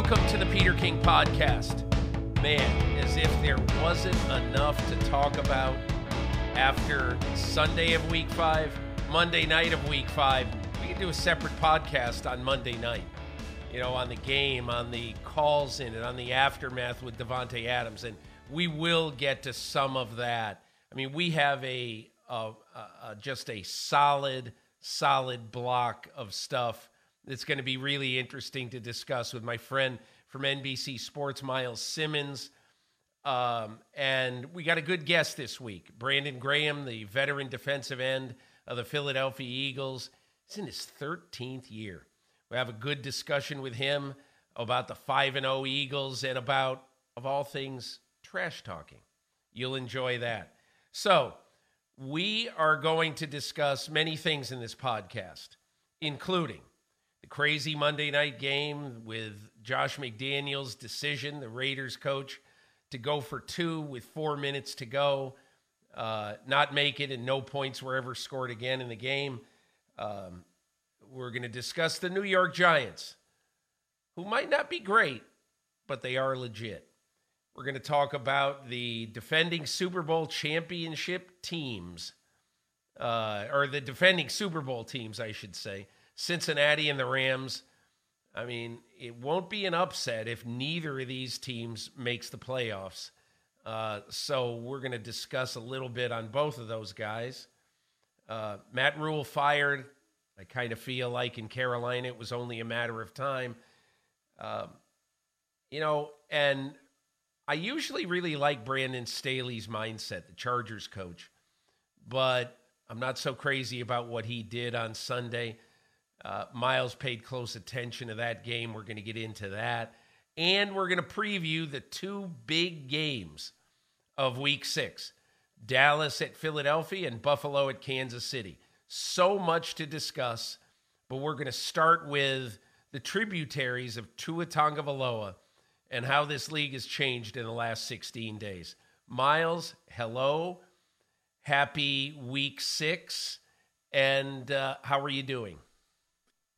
Welcome to the Peter King Podcast. Man, as if there wasn't enough to talk about after Sunday of week five, Monday night of week five. We can do a separate podcast on Monday night, you know, on the game, on the calls in it, on the aftermath with Davante Adams. And we will get to some of that. I mean, we have a, a, a just a solid, solid block of stuff it's going to be really interesting to discuss with my friend from NBC Sports, Myles Simmons. Um, and we got a good guest this week Brandon Graham, the veteran defensive end of the Philadelphia Eagles. He's in his 13th year. We have a good discussion with him about the 5 and 0 Eagles and about, of all things, trash talking. You'll enjoy that. So, we are going to discuss many things in this podcast, including the crazy Monday night game with Josh McDaniels' decision, the Raiders coach, to go for two with four minutes to go, uh, not make it, and no points were ever scored again in the game. Um, we're going to discuss the New York Giants, who might not be great, but they are legit. We're going to talk about the defending Super Bowl championship teams, uh, or the defending Super Bowl teams, I should say. Cincinnati and the Rams. I mean, it won't be an upset if neither of these teams makes the playoffs. Uh, so we're going to discuss a little bit on both of those guys. Uh, Matt Rhule fired. I kind of feel like in Carolina it was only a matter of time. Um, you know, and I usually really like Brandon Staley's mindset, the Chargers coach, but I'm not so crazy about what he did on Sunday. Uh, Myles paid close attention to that game. We're going to get into that. And we're going to preview the two big games of week six Dallas at Philadelphia and Buffalo at Kansas City. So much to discuss, but we're going to start with the tributaries of Tua Tagovailoa and how this league has changed in the last 16 days. Myles, hello. Happy week six. And uh, how are you doing?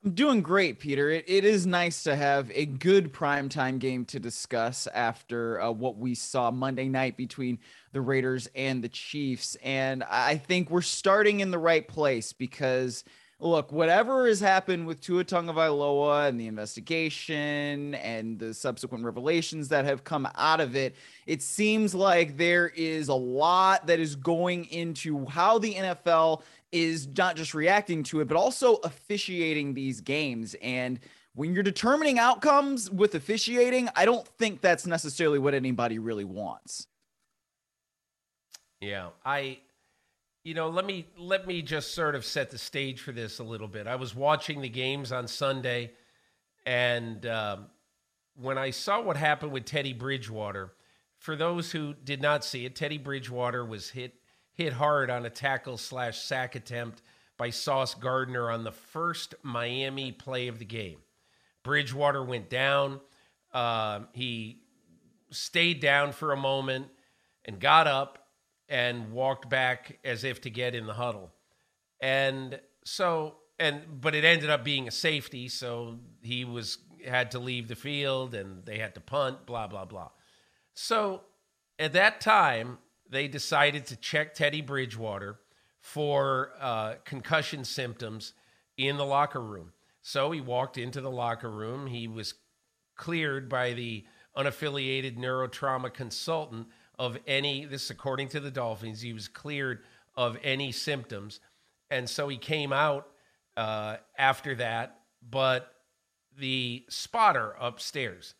I'm doing great, Peter. It, it is nice to have a good primetime game to discuss after uh, what we saw Monday night between the Raiders and the Chiefs. And I think we're starting in the right place because, look, whatever has happened with Tua Tagovailoa and the investigation and the subsequent revelations that have come out of it, it seems like there is a lot that is going into how the NFL is not just reacting to it, but also officiating these games. And when you're determining outcomes with officiating, I don't think that's necessarily what anybody really wants. Yeah, I you know, let me let me just sort of set the stage for this a little bit. I was watching the games on Sunday, and um, when I saw what happened with Teddy Bridgewater, for those who did not see it, Teddy Bridgewater was hit hit hard on a tackle slash sack attempt by Sauce Gardner on the first Miami play of the game. Bridgewater went down. Uh, he stayed down for a moment and got up and walked back as if to get in the huddle. And so, and but it ended up being a safety, so he was had to leave the field and they had to punt. Blah blah blah. So at that time, they decided to check Teddy Bridgewater for uh, concussion symptoms in the locker room. So he walked into the locker room. He was cleared by the unaffiliated neurotrauma consultant of any, this according to the Dolphins, he was cleared of any symptoms. And so he came out uh, after that. But the spotter upstairs,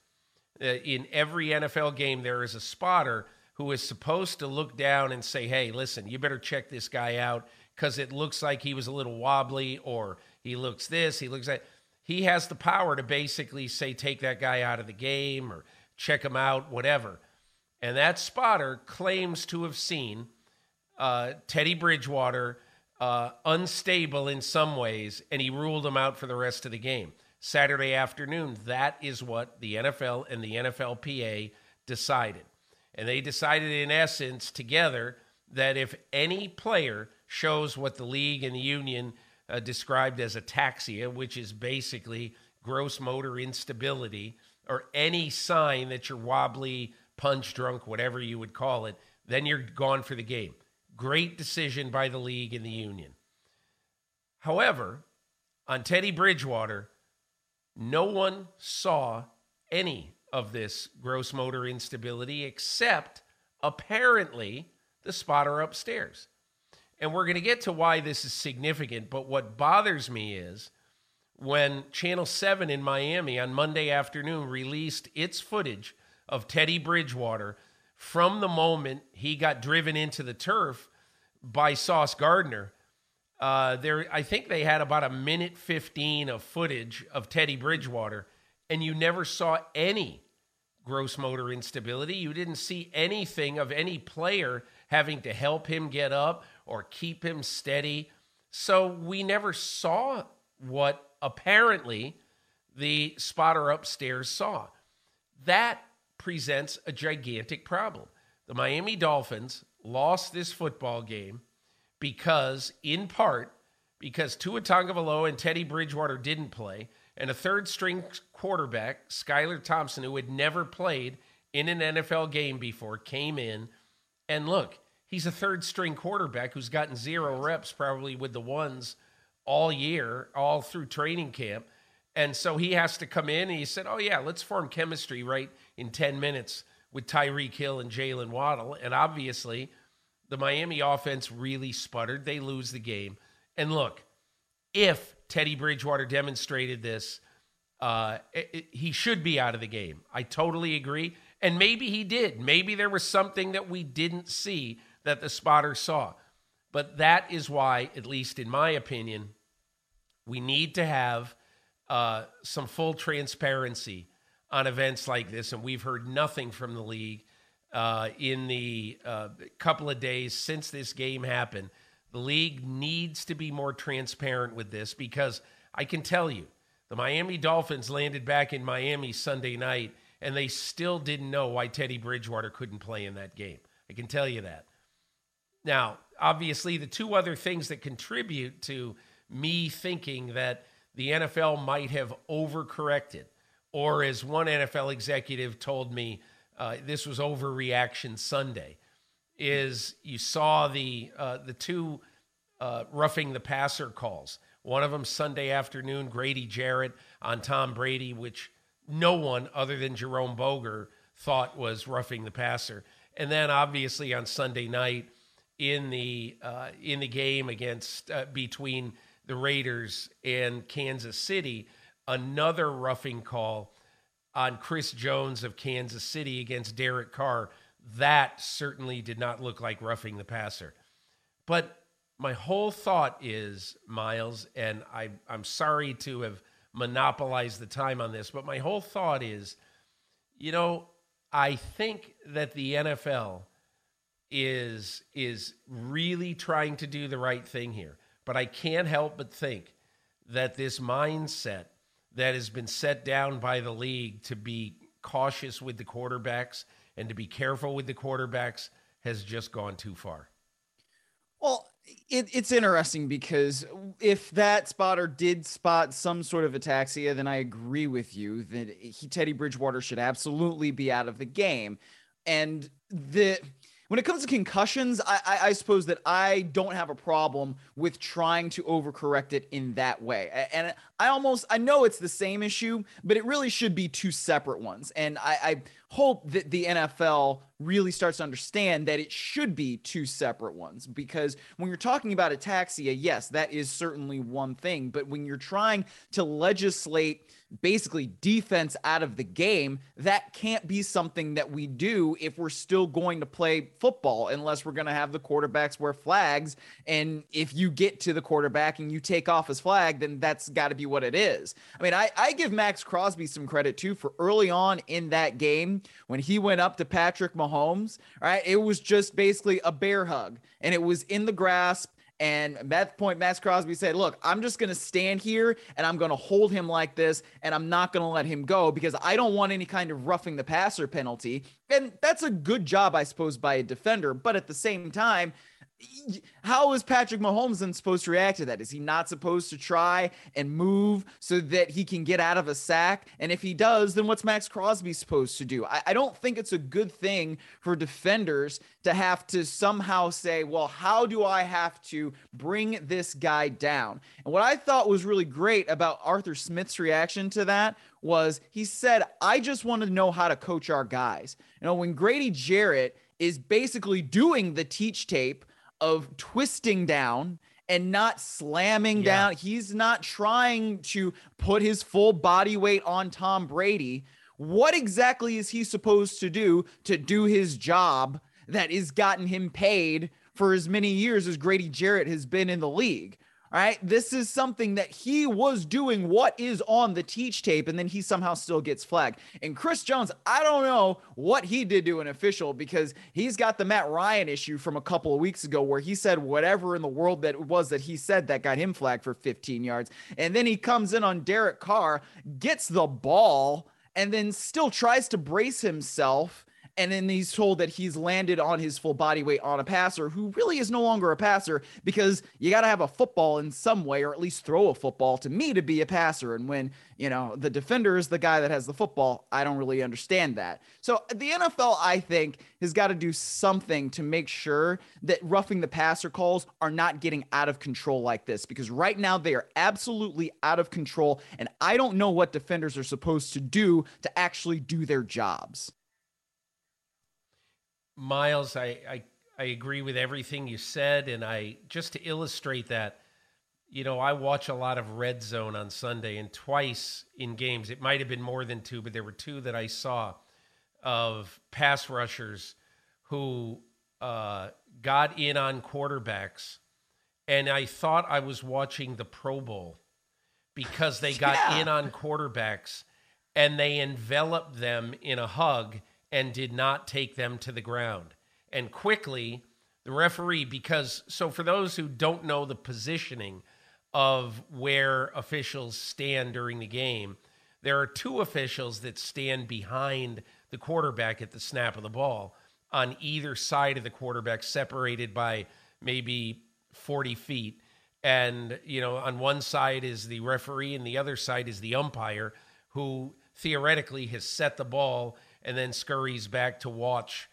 uh, in every NFL game, there is a spotter who is supposed to look down and say, hey, listen, you better check this guy out because it looks like he was a little wobbly or he looks this, he looks that. He has the power to basically say, take that guy out of the game or check him out, whatever. And that spotter claims to have seen uh, Teddy Bridgewater uh, unstable in some ways, and he ruled him out for the rest of the game. Saturday afternoon, that is what the NFL and the NFLPA decided. And they decided, in essence, together, that if any player shows what the league and the union uh, described as ataxia, which is basically gross motor instability, or any sign that you're wobbly, punch drunk, whatever you would call it, then you're gone for the game. Great decision by the league and the union. However, on Teddy Bridgewater, no one saw any of this gross motor instability except apparently the spotter upstairs. And we're going to get to why this is significant, but what bothers me is when Channel 7 in Miami on Monday afternoon released its footage of Teddy Bridgewater from the moment he got driven into the turf by Sauce Gardner. Uh, there, I think they had about a minute 15 of footage of Teddy Bridgewater, and you never saw any gross motor instability. You didn't see anything of any player having to help him get up or keep him steady. So we never saw what apparently the spotter upstairs saw. That presents a gigantic problem. The Miami Dolphins lost this football game because, in part, because Tua Tagovailoa and Teddy Bridgewater didn't play, and a third string quarterback, Skylar Thompson, who had never played in an NFL game before, came in. And look, he's a third string quarterback who's gotten zero reps probably with the ones all year, all through training camp. And so he has to come in and he said, Oh, yeah, let's form chemistry right in 10 minutes with Tyreek Hill and Jaylen Waddle. And obviously, the Miami offense really sputtered. They lose the game. And look, if Teddy Bridgewater demonstrated this, uh, it, it, he should be out of the game. I totally agree. And maybe he did. Maybe there was something that we didn't see that the spotter saw. But that is why, at least in my opinion, we need to have uh, some full transparency on events like this. And we've heard nothing from the league uh, in the uh, couple of days since this game happened. The league needs to be more transparent with this because I can tell you, the Miami Dolphins landed back in Miami Sunday night and they still didn't know why Teddy Bridgewater couldn't play in that game. I can tell you that. Now, obviously, the two other things that contribute to me thinking that the NFL might have overcorrected, or as one NFL executive told me, uh, this was overreaction Sunday, is you saw the uh, the two uh, roughing the passer calls. One of them Sunday afternoon, Grady Jarrett on Tom Brady, which no one other than Jerome Boger thought was roughing the passer. And then obviously on Sunday night, in the uh, in the game against uh, between the Raiders and Kansas City, another roughing call on Chris Jones of Kansas City against Derek Carr. That certainly did not look like roughing the passer. But my whole thought is, Myles, and I, I'm sorry to have monopolized the time on this, but my whole thought is, you know, I think that the NFL is is really trying to do the right thing here. But I can't help but think that this mindset that has been set down by the league to be cautious with the quarterbacks and to be careful with the quarterbacks has just gone too far. Well, it, it's interesting because if that spotter did spot some sort of ataxia, then I agree with you that he, Teddy Bridgewater should absolutely be out of the game. and the when it comes to concussions, I, I, I, suppose that I don't have a problem with trying to overcorrect it in that way. And I almost I know it's the same issue, but it really should be two separate ones. And I, I hope that the NFL really starts to understand that it should be two separate ones because when you're talking about ataxia, yes, that is certainly one thing. But when you're trying to legislate basically defense out of the game, that can't be something that we do if we're still going to play football, unless we're going to have the quarterbacks wear flags. And if you get to the quarterback and you take off his flag, then that's got to be what it is. I mean, I, I give Maxx Crosby some credit too for early on in that game when he went up to Patrick Mahomes, right? It was just basically a bear hug and it was in the grasp and at that point, Maxx Crosby said, Look, I'm just going to stand here and I'm going to hold him like this and I'm not going to let him go because I don't want any kind of roughing the passer penalty. And that's a good job, I suppose, by a defender. But at the same time, how is Patrick Mahomes then supposed to react to that? Is he not supposed to try and move so that he can get out of a sack? And if he does, then what's Maxx Crosby supposed to do? I, I, don't think it's a good thing for defenders to have to somehow say, well, how do I have to bring this guy down? And what I thought was really great about Arthur Smith's reaction to that was he said, I just want to know how to coach our guys. You know, when Grady Jarrett is basically doing the teach tape of twisting down and not slamming yeah. down. He's not trying to put his full body weight on Tom Brady. What exactly is he supposed to do to do his job that has gotten him paid for as many years as Grady Jarrett has been in the league? All right. This is something that he was doing what is on the teach tape, and then he somehow still gets flagged. And Chris Jones, I don't know what he did to an official because he's got the Matt Ryan issue from a couple of weeks ago where he said whatever in the world that was that he said that got him flagged for 15 yards. And then he comes in on Derek Carr, gets the ball, and then still tries to brace himself and then he's told that he's landed on his full body weight on a passer who really is no longer a passer because you got to have a football in some way or at least throw a football to me to be a passer. And when, you know, the defender is the guy that has the football, I don't really understand that. So the NFL, I think, has got to do something to make sure that roughing the passer calls are not getting out of control like this because right now they are absolutely out of control. And I don't know what defenders are supposed to do to actually do their jobs. Myles, I, I, I agree with everything you said. And I just to illustrate that, you know, I watch a lot of red zone on Sunday, and twice in games, it might have been more than two, but there were two that I saw of pass rushers who uh, got in on quarterbacks. And I thought I was watching the Pro Bowl because they got yeah. in on quarterbacks and they enveloped them in a hug and did not take them to the ground. And quickly, the referee, because, so for those who don't know the positioning of where officials stand during the game, there are two officials that stand behind the quarterback at the snap of the ball on either side of the quarterback, separated by maybe 40 feet. And, you know, on one side is the referee, and the other side is the umpire who theoretically has set the ball and then scurries back to watch,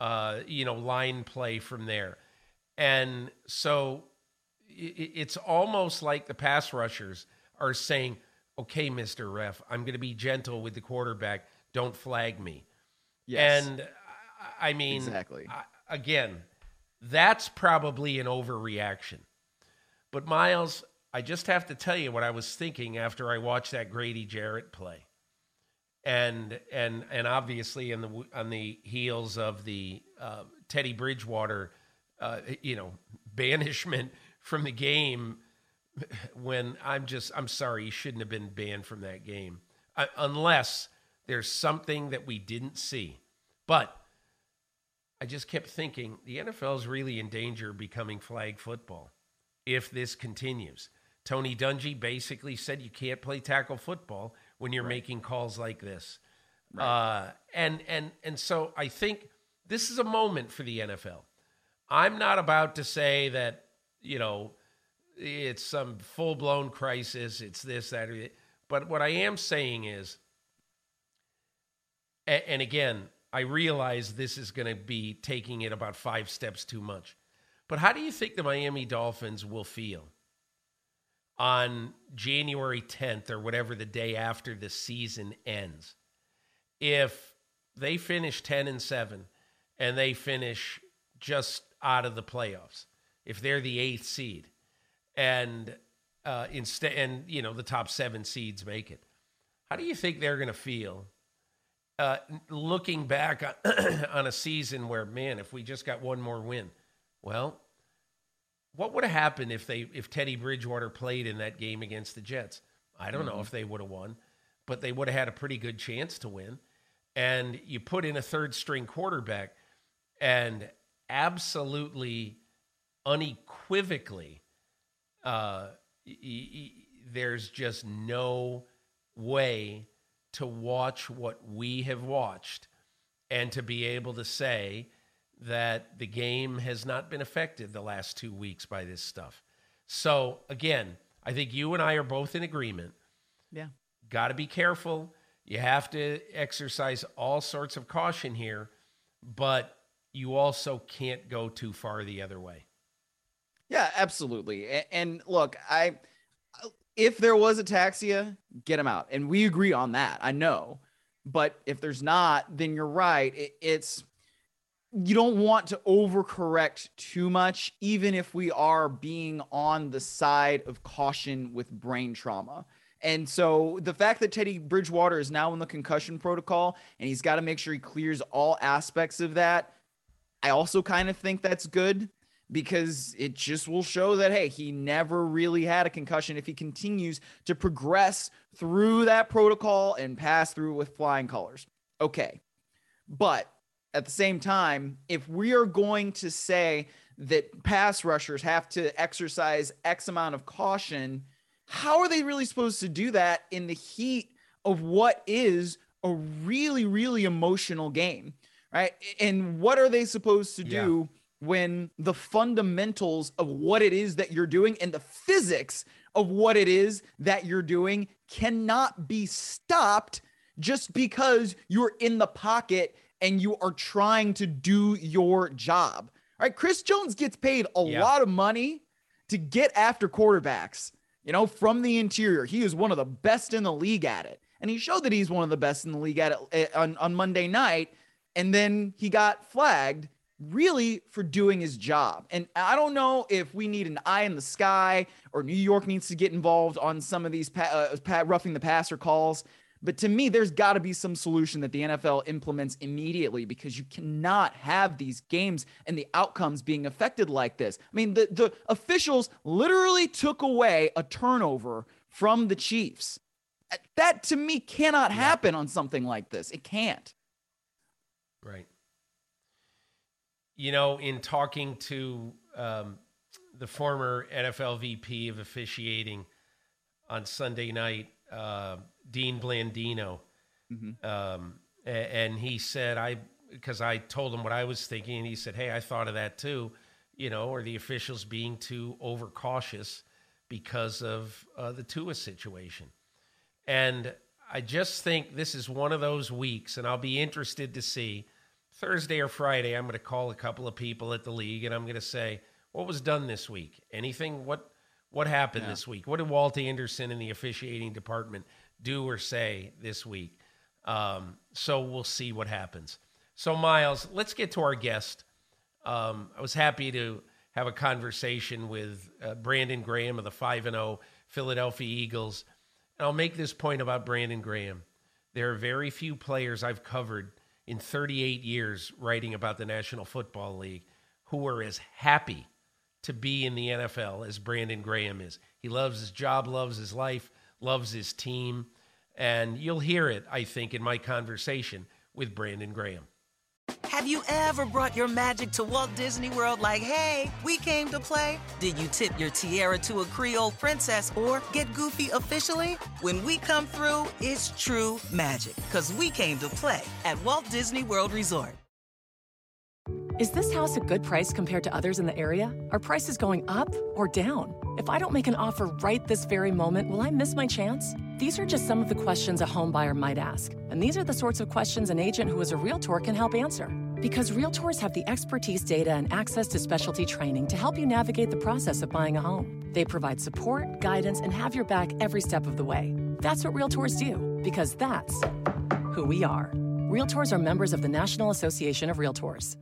uh, you know, line play from there. And so it's almost like the pass rushers are saying, okay, Mr. Ref, I'm going to be gentle with the quarterback. Don't flag me. Yes. And I mean, exactly. again, that's probably an overreaction. But Myles, I just have to tell you what I was thinking after I watched that Grady Jarrett play and and and obviously in the on the heels of the uh, Teddy Bridgewater, uh, you know, banishment from the game. When I'm just, I'm sorry, he shouldn't have been banned from that game, uh, unless there's something that we didn't see. But I just kept thinking the NFL is really in danger of becoming flag football if this continues. Tony Dungy basically said you can't play tackle football when you're right. making calls like this. Right. Uh, and and and so I think this is a moment for the NFL. I'm not about to say that you know it's some full blown crisis. It's this that, but what I am saying is, and, and again, I realize this is going to be taking it about five steps too much. But how do you think the Miami Dolphins will feel on January 10th or whatever the day after the season ends if they finish 10 and 7 and they finish just out of the playoffs? If they're the eighth seed and uh, instead, and you know the top seven seeds make it, how do you think they're going to feel uh, looking back on, on a season where, man, if we just got one more win, well, what would have happened if they if Teddy Bridgewater played in that game against the Jets? I don't mm-hmm. know if they would have won, but they would have had a pretty good chance to win. And you put in a third string quarterback, and absolutely, unequivocally, uh, y- y- there's just no way to watch what we have watched and to be able to say that the game has not been affected the last two weeks by this stuff. So, again, I think you and I are both in agreement. Yeah. Got to be careful. You have to exercise all sorts of caution here, but you also can't go too far the other way. Yeah, absolutely. And look, I if there was ataxia, get him out. And we agree on that. I know. But if there's not, then you're right. It, it's you don't want to overcorrect too much, even if we are being on the side of caution with brain trauma. And so the fact that Teddy Bridgewater is now in the concussion protocol and he's got to make sure he clears all aspects of that, I also kind of think that's good because it just will show that hey he never really had a concussion if he continues to progress through that protocol and pass through with flying colors okay but at the same time if we are going to say that pass rushers have to exercise x amount of caution how are they really supposed to do that in the heat of what is a really really emotional game right? And what are they supposed to do yeah. when the fundamentals of what it is that you're doing and the physics of what it is that you're doing cannot be stopped just because you're in the pocket and you are trying to do your job. All right, Chris Jones gets paid a yeah. lot of money to get after quarterbacks, you know, from the interior. He is one of the best in the league at it. And he showed that he's one of the best in the league at it eh, on, on Monday night. And then he got flagged really for doing his job. And I don't know if we need an eye in the sky or New York needs to get involved on some of these pa- uh, roughing the passer calls. But to me, there's got to be some solution that the NFL implements immediately because you cannot have these games and the outcomes being affected like this. I mean, the, the officials literally took away a turnover from the Chiefs. That to me cannot happen on something like this. It can't. Right you know, in talking to um, the former NFL VP of officiating on Sunday night, uh, Dean Blandino, mm-hmm. um, and he said, I, because I told him what I was thinking, and he said, Hey, I thought of that too, you know, or the officials being too overcautious because of uh, the Tua situation. And I just think this is one of those weeks, and I'll be interested to see Thursday or Friday, I'm going to call a couple of people at the league and I'm going to say, what was done this week? Anything? What what happened yeah. this week? What did Walt Anderson in the officiating department do or say this week? Um, so we'll see what happens. So Myles, let's get to our guest. Um, I was happy to have a conversation with uh, Brandon Graham of the five and zero oh Philadelphia Eagles. And I'll make this point about Brandon Graham. There are very few players I've covered in 38 years writing about the National Football League who are as happy to be in the NFL as Brandon Graham is. He loves his job, loves his life, loves his team. And you'll hear it, I think, in my conversation with Brandon Graham. Have you ever brought your magic to Walt Disney World like, hey, we came to play? Did you tip your tiara to a Creole princess or get goofy officially? When we come through, it's true magic because we came to play at Walt Disney World Resort. Is this house a good price compared to others in the area? Are prices going up or down? If I don't make an offer right this very moment, will I miss my chance? These are just some of the questions a home buyer might ask, and these are the sorts of questions an agent who is a realtor can help answer. Because realtors have the expertise, data, and access to specialty training to help you navigate the process of buying a home. They provide support, guidance, and have your back every step of the way. That's what realtors do, because that's who we are. Realtors are members of the National Association of Realtors.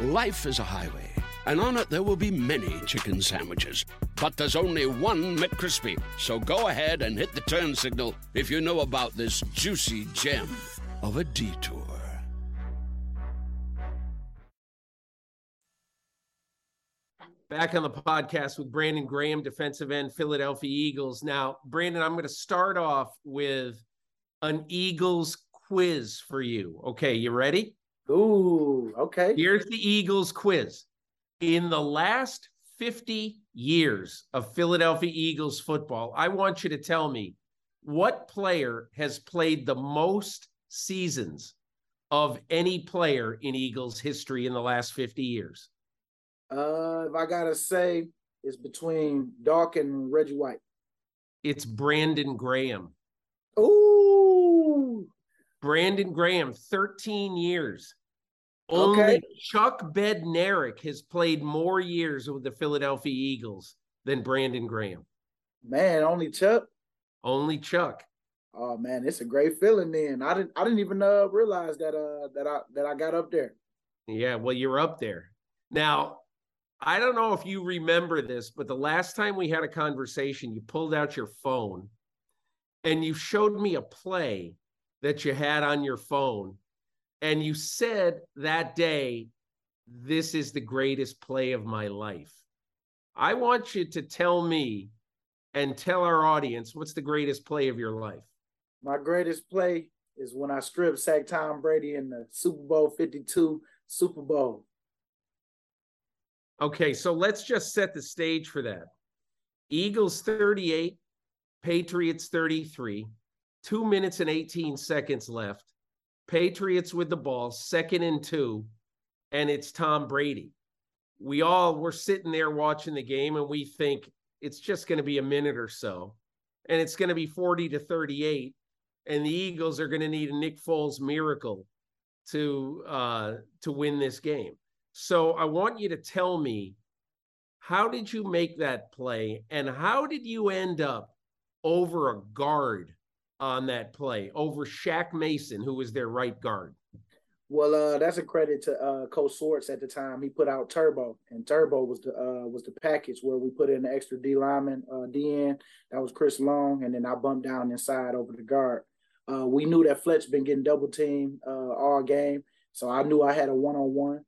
Life is a highway, and on it there will be many chicken sandwiches. But there's only one McCrispy. So go ahead and hit the turn signal if you know about this juicy gem of a detour. Back on the podcast with Brandon Graham, defensive end, Philadelphia Eagles. Now, Brandon, I'm going to start off with an Eagles quiz for you. Okay, you ready? Ooh, okay. Here's the Eagles quiz. In the last 50 years of Philadelphia Eagles football, I want you to tell me what player has played the most seasons of any player in Eagles history in the last 50 years? Uh, if I gotta say, it's between Doc and Reggie White. It's Brandon Graham. Ooh, Brandon Graham, 13 years. Okay. Only Chuck Bednarik has played more years with the Philadelphia Eagles than Brandon Graham. man, only Chuck. Only Chuck. Oh man, it's a great feeling. Then I didn't, I didn't even uh, realize that uh that I that I got up there. Yeah, well, you're up there. Now, I don't know if you remember this, but the last time we had a conversation, you pulled out your phone and you showed me a play that you had on your phone. And you said that day, this is the greatest play of my life. I want you to tell me and tell our audience what's the greatest play of your life. My greatest play is when I strip sack Tom Brady in the Super Bowl Fifty Two Super Bowl. Okay, so let's just set the stage for that. Eagles 38, Patriots 33, two minutes and 18 seconds left. Patriots with the ball, second and two, and it's Tom Brady. We all were sitting there watching the game and we think it's just going to be a minute or so, and it's going to be 40 to 38, and the Eagles are going to need a Nick Foles miracle to uh, to win this game. So I want you to tell me how did you make that play and how did you end up over a guard on that play over Shaq Mason, who was their right guard? Well, uh, that's a credit to uh, Coach Schwartz at the time. He put out Turbo, and Turbo was the uh, was the package where we put in the extra D lineman, uh, DN. That was Chris Long, and then I bumped down inside over the guard. Uh, we knew that Fletch been getting double teamed uh, all game, so I knew I had a one on one.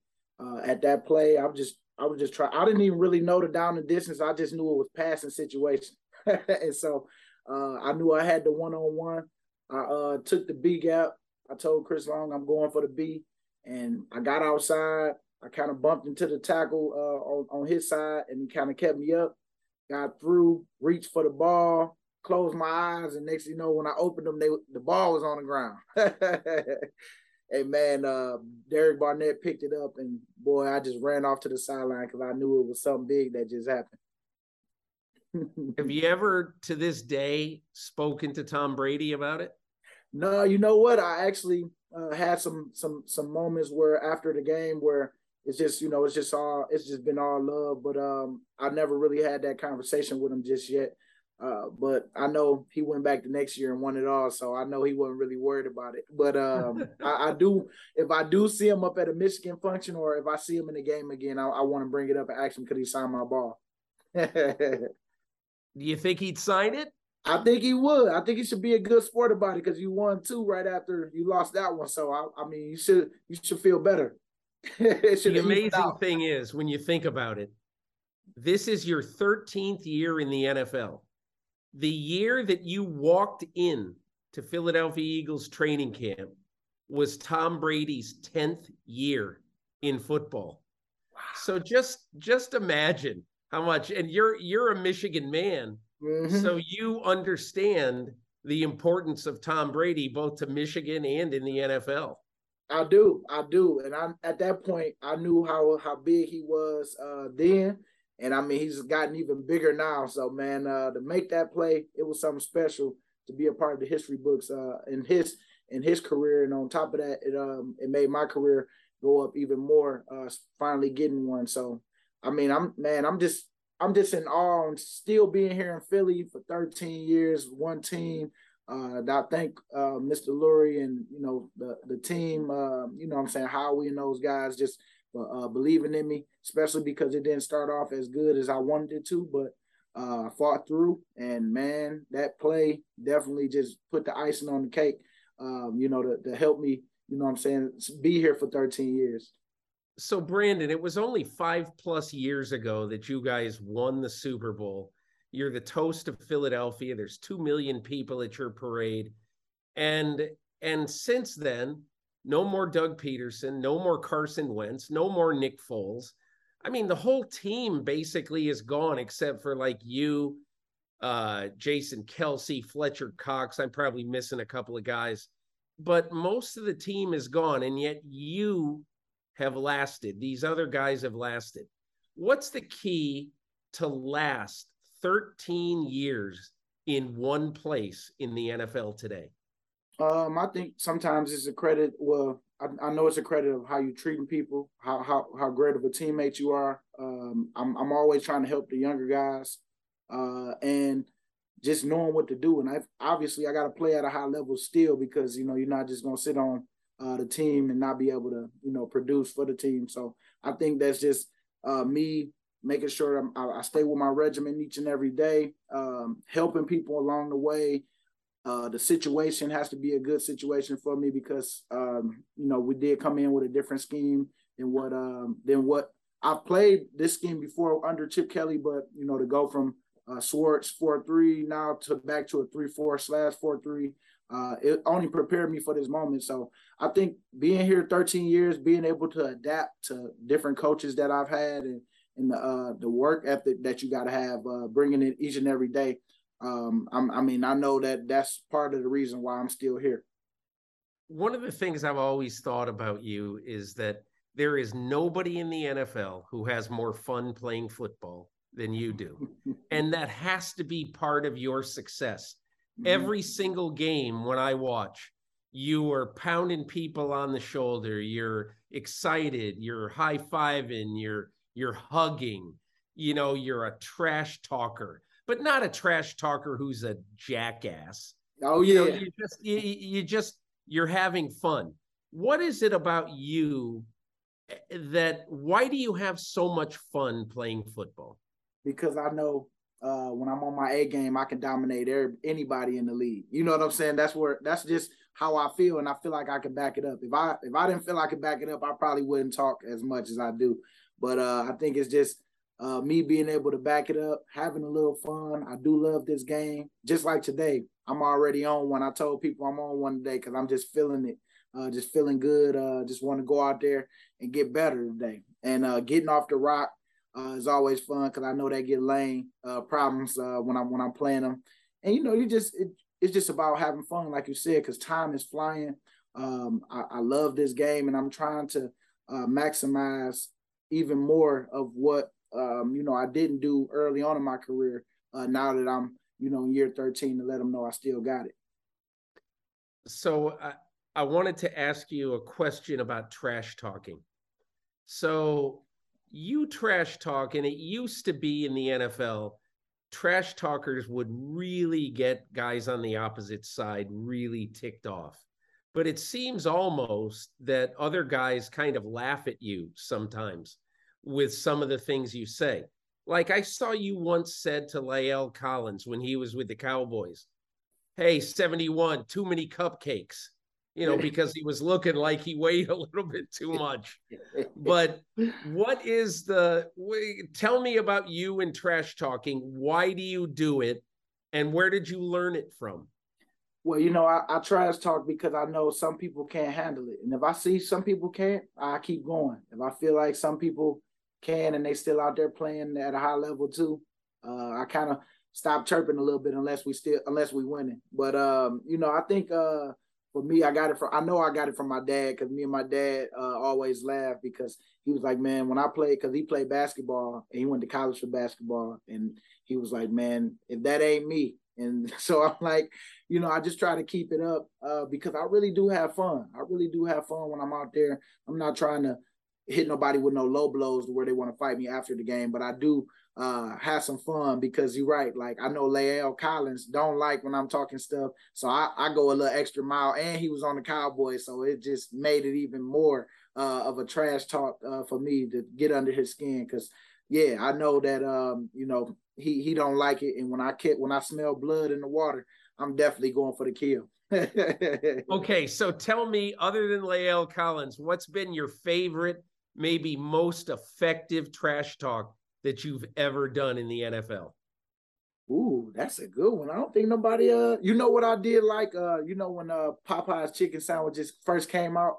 At that play, I was just I was just trying. I didn't even really know the down the distance. I just knew it was passing situation, and so uh, I knew I had the one on one. I uh, took the B gap. I told Chris Long I'm going for the B, and I got outside. I kind of bumped into the tackle uh, on, on his side, and he kind of kept me up. Got through, reached for the ball, closed my eyes, and next you know, when I opened them, they the ball was on the ground. hey man, uh, Derek Barnett picked it up, and boy, I just ran off to the sideline because I knew it was something big that just happened. Have you ever, to this day, spoken to Tom Brady about it? No, you know what? I actually uh, had some some some moments where after the game where it's just you know it's just all it's just been all love, but um I never really had that conversation with him just yet. Uh, but I know he went back the next year and won it all, so I know he wasn't really worried about it. But um, I, I, do, if I do see him up at a Michigan function, or if I see him in the game again, I, I want to bring it up and ask him could he sign my ball. Do you think he'd sign it? I think he would. I think he should be a good sport about it because you won two right after you lost that one. So I, I mean, you should you should feel better. the amazing thing is when you think about it, this is your 13th year in the NFL. The year that you walked in to Philadelphia Eagles training camp was Tom Brady's 10th year in football. Wow. So just just imagine how much and you're you're a Michigan man. Mm-hmm. So you understand the importance of Tom Brady both to Michigan and in the NFL. I do, I do, and I at that point I knew how how big he was uh, then, and I mean he's gotten even bigger now. So man, uh, to make that play, it was something special to be a part of the history books uh, in his in his career. And on top of that, it um it made my career go up even more. Uh, finally getting one. So I mean, I'm man, I'm just I'm just in awe and still being here in Philly for 13 years, one team. Uh, I thank uh, Mr. Lurie and you know the the team. Uh, you know, I'm saying Howie and those guys just uh, believing in me, especially because it didn't start off as good as I wanted it to, but uh, fought through. And man, that play definitely just put the icing on the cake. Um, you know, to, to help me. You know, I'm saying be here for 13 years. So Brandon, it was only five plus years ago that you guys won the Super Bowl. You're the toast of Philadelphia. There's two million people at your parade, and and since then, no more Doug Pederson, no more Carson Wentz, no more Nick Foles. I mean, the whole team basically is gone except for like you, uh, Jason Kelce, Fletcher Cox. I'm probably missing a couple of guys, but most of the team is gone, and yet you have lasted. These other guys have lasted. What's the key to last 13 years in one place in the NFL today? Um, I think sometimes it's a credit. Well, I, I, know it's a credit of how you're treating people, how how how great of a teammate you are. Um, I'm I'm always trying to help the younger guys, uh, and just knowing what to do. And I obviously I got to play at a high level still because you know you're not just gonna sit on uh, the team and not be able to you know produce for the team. So I think that's just uh, me making sure I, I stay with my regimen each and every day, um, helping people along the way uh, the situation has to be a good situation for me because um, you know we did come in with a different scheme than what um, than what I've played this scheme before under Chip Kelly, but you know to go from uh, Schwartz four three now to back to a three four slash four three. Uh, it only prepared me for this moment. So I think being here 13 years, being able to adapt to different coaches that I've had and, and the uh, the work ethic that you got to have, uh, bringing it each and every day um, i mean, I know that that's part of the reason why I'm still here. One of the things I've always thought about you is that there is nobody in the NFL who has more fun playing football than you do. and that has to be part of your success. Mm-hmm. Every single game when I watch, you are pounding people on the shoulder, you're excited, you're high-fiving, you're you're hugging, you know, you're a trash talker but not a trash talker who's a jackass. Oh yeah, you, know, you just you, you just you're having fun. What is it about you eh, that why do you have so much fun playing football? Because I know uh, when I'm on my A game, I can dominate every, anybody in the league. You know what I'm saying? That's where that's just how I feel, and I feel like I can back it up. If I if I didn't feel I could back it up, I probably wouldn't talk as much as I do. But uh, I think it's just uh, me being able to back it up, having a little fun. I do love this game. Just like today, I'm already on one. I told people I'm on one today because I'm just feeling it, uh, just feeling good. Uh, just want to go out there and get better today. And uh, getting off the rock uh, is always fun because I know they get lane uh, problems uh, when I'm when I'm playing them. And you know, you just it, it's just about having fun, like you said, because time is flying. Um, I, I, love this game, and I'm trying to maximize even more of what um, you know, I didn't do early on in my career. Uh, now that I'm, you know, year 13 to let them know I still got it. So I, I wanted to ask you a question about trash talking. So you trash talk, and it used to be in the NFL, trash talkers would really get guys on the opposite side really ticked off. But it seems almost that other guys kind of laugh at you sometimes with some of the things you say. Like I saw you once said to La'el Collins when he was with the Cowboys, Hey, 71, too many cupcakes, you know, because he was looking like he weighed a little bit too much. But what is the, tell me about you and trash talking. Why do you do it? And where did you learn it from? Well, you know, I, I trash talk because I know some people can't handle it. And if I see some people can't, I keep going. If I feel like some people can and they still out there playing at a high level too. Uh, I kind of stop chirping a little bit unless we still unless we winning. But um, you know, I think uh, for me, I got it from. I know I got it from my dad because me and my dad uh, always laugh because he was like, man, when I played, because he played basketball and he went to college for basketball, and he was like, man, if that ain't me, and so I'm like, you know, I just try to keep it up uh, because I really do have fun. I really do have fun when I'm out there. I'm not trying to hit nobody with no low blows to where they want to fight me after the game, but I do uh have some fun because you're right. Like I know La'el Collins don't like when I'm talking stuff. So I, I go a little extra mile and he was on the Cowboys. So it just made it even more uh of a trash talk uh for me to get under his skin. Cause yeah, I know that um, you know, he he don't like it. And when I kept when I smell blood in the water, I'm definitely going for the kill. okay, so tell me, other than La'el Collins, what's been your favorite, maybe most effective trash talk that you've ever done in the NFL? Ooh, that's a good one. I don't think nobody uh you know what I did like uh you know when uh Popeye's chicken sandwiches first came out.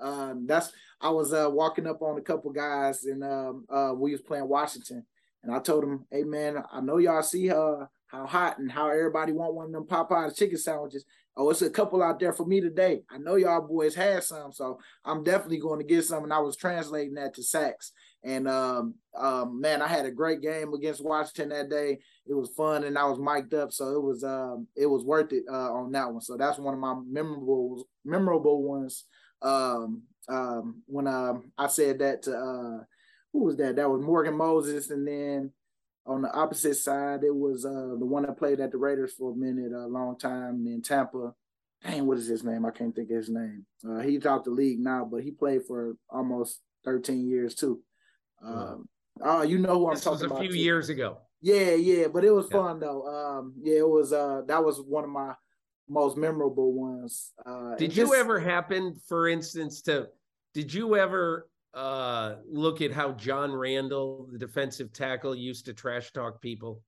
Um that's I was uh walking up on a couple guys and um uh we was playing Washington and I told them, "Hey man, I know y'all see uh how hot and how everybody want one of them Popeye's chicken sandwiches. Oh, it's a couple out there for me today. I know y'all boys had some, so I'm definitely going to get some. And I was translating that to sacks. And um, um, man, I had a great game against Washington that day. It was fun, and I was mic'd up, so it was um, it was worth it uh, on that one. So that's one of my memorable memorable ones. Um, um, when um, I said that to uh, who was that? That was Morgan Moses, and then on the opposite side, it was uh, the one that played at the Raiders for a minute, a long time in Tampa. Dang, what is his name? I can't think of his name. Uh, he's out the league now, but he played for almost 13 years too. Um, oh, you know who I'm this talking was a few years ago. Yeah, yeah, but it was Yeah. fun though. Um, yeah, it was. Uh, that was one of my most memorable ones. Uh, Did you just- ever happen, for instance, to did you ever uh look at how John Randle, the defensive tackle, used to trash talk people?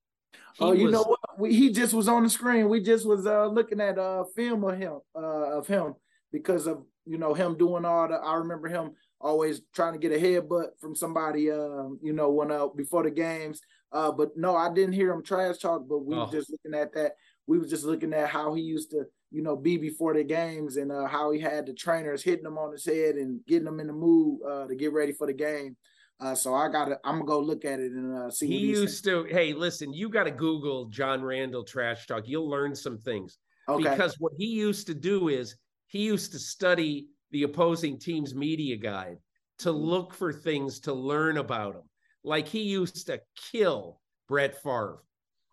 He oh, you was- know what? We, he just was on the screen. We just was uh looking at a film of him, uh of him because of you know him doing all the. I remember him always trying to get a headbutt from somebody. Uh, you know, when uh before the games. Uh, but no, I didn't hear him trash talk. But we Oh. were just looking at that. We were just looking at how he used to, you know, be before the games and uh, how he had the trainers hitting him on his head and getting him in the mood uh, to get ready for the game. Uh, so I gotta, I'm gonna go look at it and uh, see. he used to hey listen you got to google john randle trash talk you'll learn some things okay. because what he used to do is he used to study the opposing team's media guide to Mm-hmm. look for things to learn about him. like he used to kill brett Favre.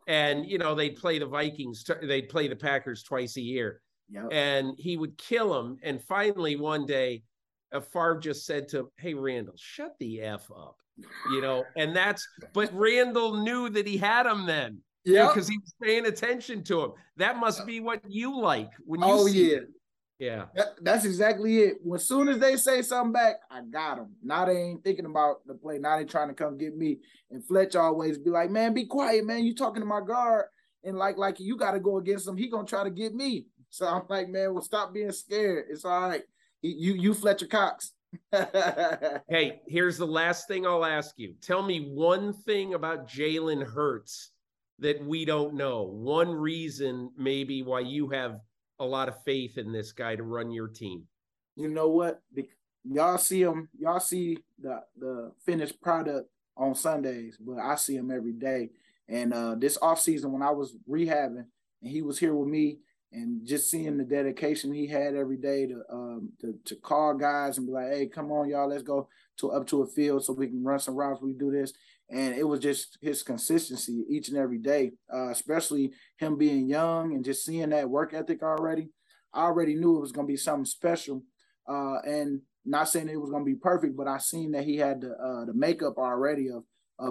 and you know they'd play the vikings they'd play the packers twice a year Yep. and he would kill him. And finally, one day, uh, Favre just said to him, "Hey, Randle, shut the f up," you know. And that's but Randle knew that he had him then, Yeah. because he was paying attention to him. That must be what you like when you. Oh see yeah. Yeah. That, that's exactly it. As soon as they say something back, I got them. Now they ain't thinking about the play. Now they trying to come get me. And Fletch always be like, "Man, be quiet, man. You talking to my guard." And like, like you got to go against him. He gonna try to get me. So I'm like, man, well, stop being scared. It's all right. You, you Fletcher Cox. Hey, here's the last thing I'll ask you. Tell me one thing about Jalen Hurts that we don't know. One reason, maybe, why you have a lot of faith in this guy to run your team. you know what? Y'all see him, y'all see the the finished product on Sundays, but I see him every day. And uh this off season when I was rehabbing and he was here with me and just seeing the dedication he had every day to um to, to call guys and be like, hey, come on, y'all, let's go to up to a field so we can run some routes, we do this. And it was just his consistency each and every day, uh, especially him being young and just seeing that work ethic already. I already knew it was gonna be something special uh, and not saying it was going to be perfect, but I seen that he had the uh, the makeup already of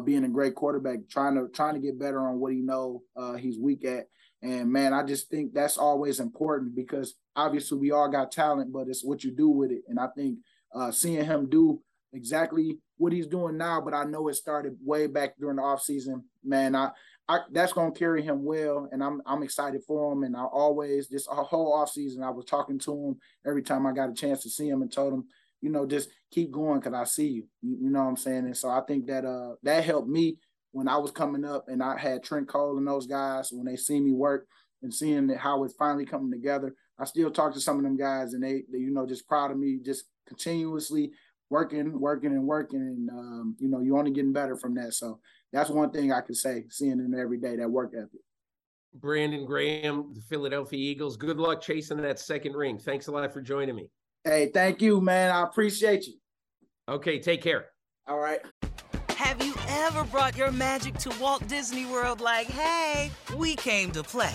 being a great quarterback, trying to trying to get better on what he know uh, he's weak at. And man, I just think that's always important because obviously we all got talent, but it's what you do with it. And I think uh, seeing him do exactly what he's doing now, but I know it started way back during the offseason, man, I, I that's gonna carry him well, and I'm I'm excited for him. And I always this whole offseason I was talking to him every time I got a chance to see him and told him, you know, just keep going because I see you. you. You know what I'm saying? And so I think that uh that helped me when I was coming up and I had Trent Cole and those guys when they see me work and seeing how it's finally coming together. I still talk to some of them guys, and they, they you know, just proud of me, just continuously working, working, and working, and um, you know, you're only getting better from that. So that's one thing I can say, seeing them every day, that work ethic. Brandon Graham, the Philadelphia Eagles. Good luck chasing that second ring. Thanks a lot for joining me. Hey, thank you, man. I appreciate you. Okay, take care. All right. Have you ever brought your magic to Walt Disney World like, hey, we came to play?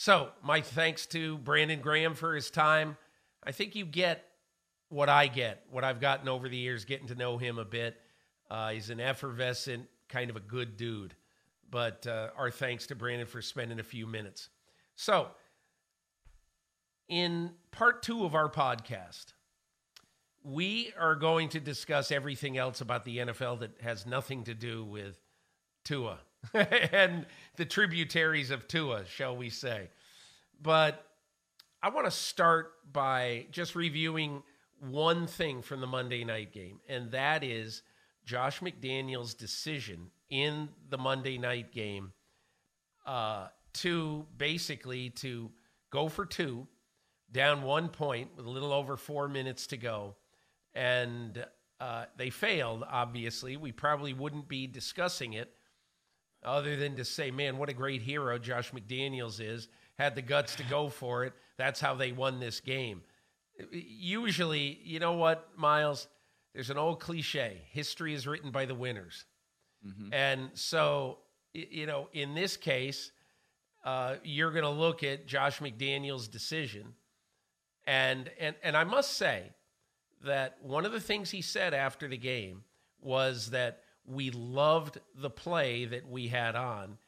So, my thanks to Brandon Graham for his time. I think you get what I get, what I've gotten over the years, getting to know him a bit. Uh, he's an effervescent, kind of a good dude. But uh, our thanks to Brandon for spending a few minutes. So, in part two of our podcast, we are going to discuss everything else about the NFL that has nothing to do with Tua and the tributaries of Tua, shall we say. But I want to start by just reviewing one thing from the Monday night game, and that is Josh McDaniels' decision in the Monday night game uh, to basically to go for two, down one point with a little over four minutes to go, and uh, they failed. Obviously, we probably wouldn't be discussing it other than to say, man, what a great hero Josh McDaniels is. Had the guts to go for it. That's how they won this game. Usually, you know what, Myles? There's an old cliche history is written by the winners. Mm-hmm. And so, you know, in this case, uh, you're going to look at Josh McDaniels' decision. And, and, and I must say that one of the things he said after the game was that we loved the play that we had on.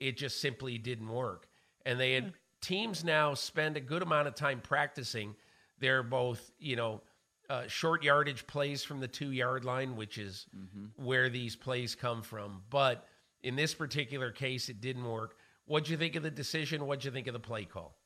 It just simply didn't work. And they had teams now spend a good amount of time practicing. They're both, you know, uh, short yardage plays from the two yard line, which is mm-hmm. where these plays come from. But in this particular case, it didn't work. What'd you think of the decision? What'd you think of the play call?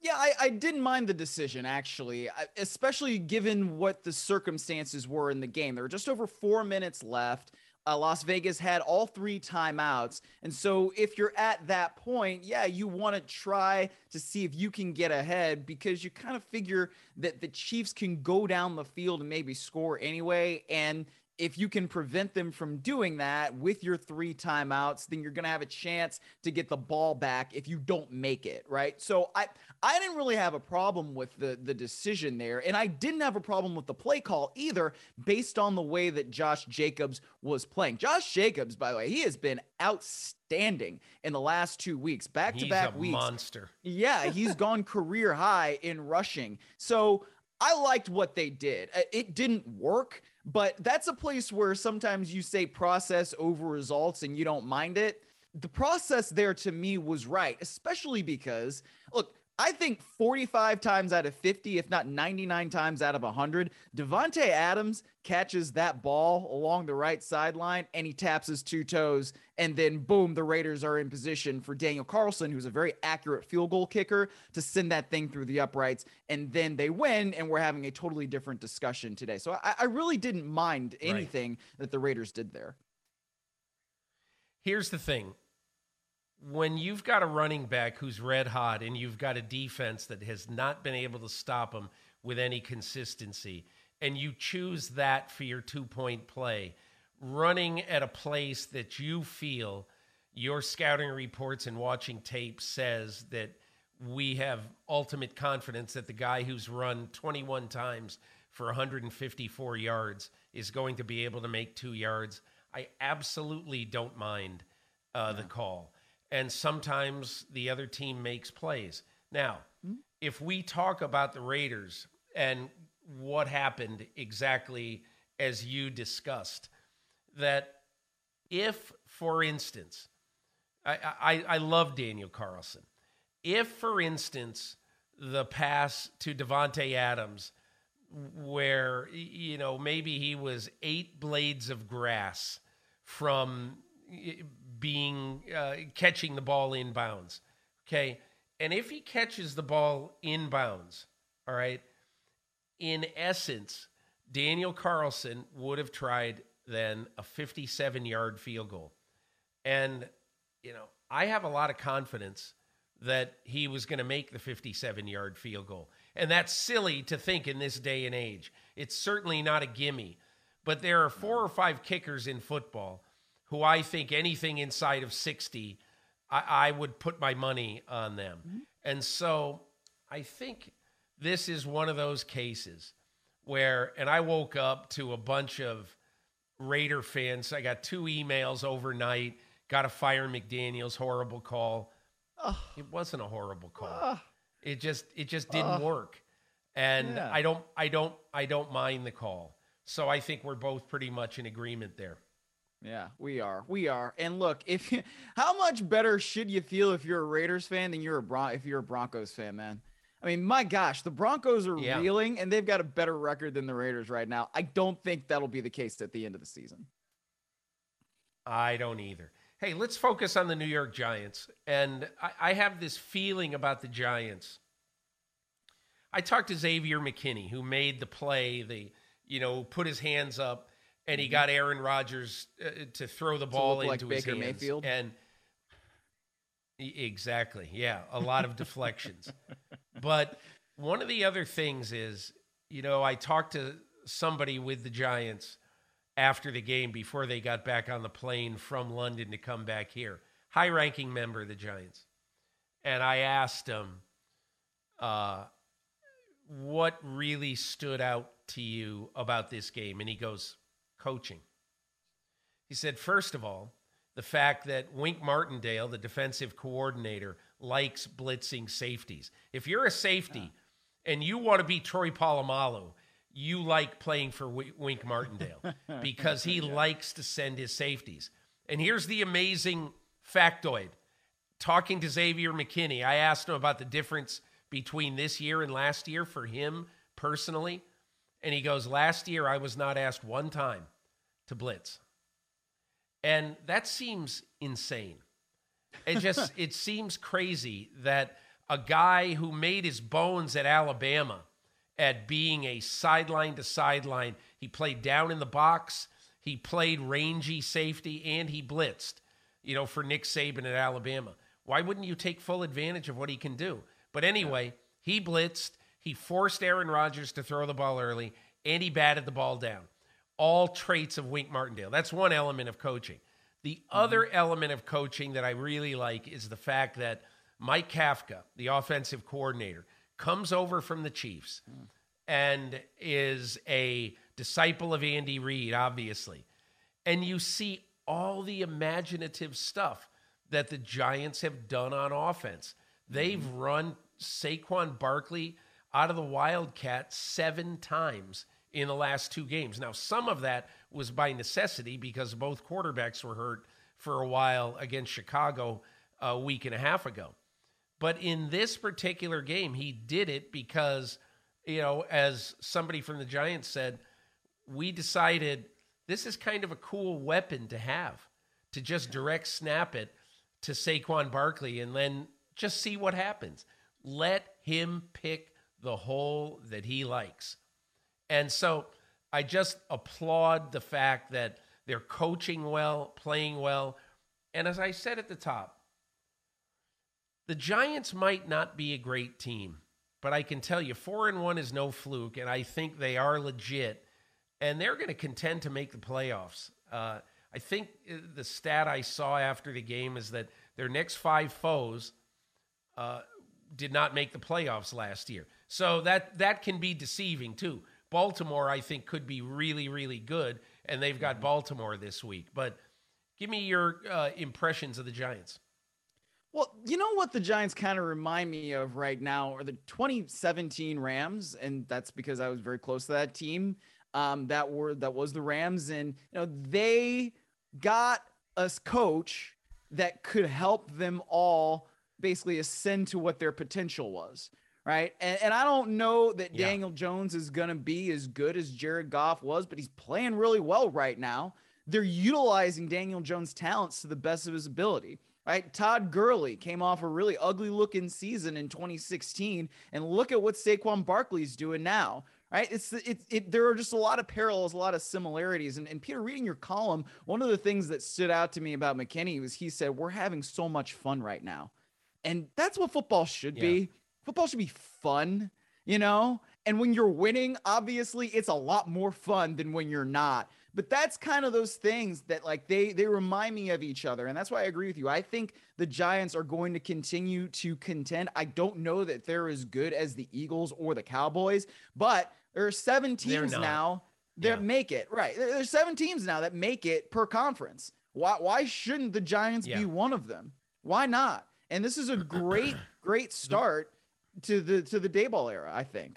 Yeah, I, I didn't mind the decision actually, especially given what the circumstances were in the game. There were just over four minutes left uh, Las Vegas had all three timeouts. And so if you're at that point, yeah, you want to try to see if you can get ahead because you kind of figure that the Chiefs can go down the field and maybe score anyway. And if you can prevent them from doing that with your three timeouts, then you're going to have a chance to get the ball back if you don't make it, right? So I I didn't really have a problem with the the decision there, and I didn't have a problem with the play call either based on the way that Josh Jacobs was playing. Josh Jacobs, by the way, he has been outstanding in the last 2 weeks, back to back weeks. monster. Yeah, he's gone career high in rushing. So I liked what they did. Uh, it didn't work, but that's a place where sometimes you say process over results and you don't mind it. The process there to me was right, especially because, look, I think 45 times out of 50, if not 99 times out of 100, Davante Adams catches that ball along the right sideline and he taps his two toes. And then, boom, the Raiders are in position for Daniel Carlson, who's a very accurate field goal kicker, to send that thing through the uprights. And then they win, and we're having a totally different discussion today. So I, I really didn't mind anything right. that the Raiders did there. Here's the thing when you've got a running back who's red hot and you've got a defense that has not been able to stop him with any consistency, and you choose that for your two point play, running at a place that you feel your scouting reports and watching tape says that we have ultimate confidence that the guy who's run 21 times for 154 yards is going to be able to make two yards. I absolutely don't mind uh, yeah. the call and sometimes the other team makes plays. Now, mm-hmm. if we talk about the Raiders and what happened exactly as you discussed, that if, for instance, I, I, I love Daniel Carlson. If, for instance, the pass to Davante Adams, where you know maybe he was eight blades of grass from being uh, catching the ball in bounds. Okay. And if he catches the ball in bounds, all right, in essence, Daniel Carlson would have tried then a 57 yard field goal. And, you know, I have a lot of confidence that he was going to make the 57 yard field goal. And that's silly to think in this day and age. It's certainly not a gimme. But there are four or five kickers in football who I think anything inside of 60, I, I would put my money on them. Mm-hmm. And so I think this is one of those cases where, and I woke up to a bunch of Raider fans. I got two emails overnight, got a fire McDaniels horrible call. It wasn't a horrible call. It just it just didn't work. And yeah. I don't I don't I don't mind the call. So I think we're both pretty much in agreement there. Yeah, we are. We are. And look, if you, how much better should you feel if you're a Raiders fan than you're a Bron- if you're a Broncos fan, man? I mean, my gosh, the Broncos are yeah. reeling and they've got a better record than the Raiders right now. I don't think that'll be the case at the end of the season. I don't either. Hey, let's focus on the New York Giants. And I, I have this feeling about the Giants. I talked to Xavier McKinney, who made the play, the you know, put his hands up and he mm-hmm. got Aaron Rodgers uh, to throw the ball into like his Baker hands. Mayfield. And exactly, yeah, a lot of deflections. But one of the other things is, you know, I talked to somebody with the Giants after the game before they got back on the plane from London to come back here, high-ranking member of the Giants, and I asked him, uh, "What really stood out to you about this game?" And he goes coaching. He said, first of all, the fact that Wink Martindale, the defensive coordinator, likes blitzing safeties. If you're a safety yeah. and you want to be Troy Polamalu, you like playing for Wink Martindale because he yeah. likes to send his safeties. And here's the amazing factoid. Talking to Xavier McKinney, I asked him about the difference between this year and last year for him personally. And he goes, Last year, I was not asked one time to blitz. And that seems insane. It just it seems crazy that a guy who made his bones at Alabama at being a sideline to sideline, he played down in the box, he played rangy safety and he blitzed, you know, for Nick Saban at Alabama. Why wouldn't you take full advantage of what he can do? But anyway, he blitzed, he forced Aaron Rodgers to throw the ball early, and he batted the ball down all traits of Wink Martindale. That's one element of coaching. The mm-hmm. other element of coaching that I really like is the fact that Mike Kafka, the offensive coordinator, comes over from the Chiefs mm. and is a disciple of Andy Reid, obviously. And you see all the imaginative stuff that the Giants have done on offense. They've mm-hmm. run Saquon Barkley out of the Wildcat seven times in the last two games. Now, some of that was by necessity because both quarterbacks were hurt for a while against Chicago a week and a half ago. But in this particular game, he did it because, you know, as somebody from the Giants said, we decided this is kind of a cool weapon to have to just direct snap it to Saquon Barkley and then just see what happens. Let him pick the hole that he likes. And so I just applaud the fact that they're coaching well, playing well. And as I said at the top, the Giants might not be a great team, but I can tell you 4 and 1 is no fluke and I think they are legit and they're going to contend to make the playoffs. Uh, I think uh, the stat I saw after the game is that their next five foes uh, did not make the playoffs last year. So that that can be deceiving too. Baltimore, I think, could be really, really good, and they've got Baltimore this week. But give me your uh, impressions of the Giants. Well, you know what the Giants kind of remind me of right now are the 2017 Rams, and that's because I was very close to that team. Um, that were that was the Rams, and you know they got a coach that could help them all basically ascend to what their potential was right? And, and I don't know that yeah. Daniel Jones is going to be as good as Jared Goff was, but he's playing really well right now. They're utilizing Daniel Jones' talents to the best of his ability. Right, Todd Gurley came off a really ugly looking season in 2016, and look at what Saquon Barkley's doing now right? It's it, it there are just a lot of parallels, a lot of similarities. And, and Peter, reading your column, one of the things that stood out to me about McKinney was he said, We're having so much fun right now. And that's what football should yeah. be football should be fun, you know? And when you're winning, obviously it's a lot more fun than when you're not. But that's kind of those things that like they they remind me of each other. And that's why I agree with you. I think the Giants are going to continue to contend. I don't know that they're as good as the Eagles or the Cowboys, but there are seven teams now that yeah. make it. Right. There's seven teams now that make it per conference. Why why shouldn't the Giants yeah. be one of them? Why not? And this is a great, great start to the to the Daboll era, I think.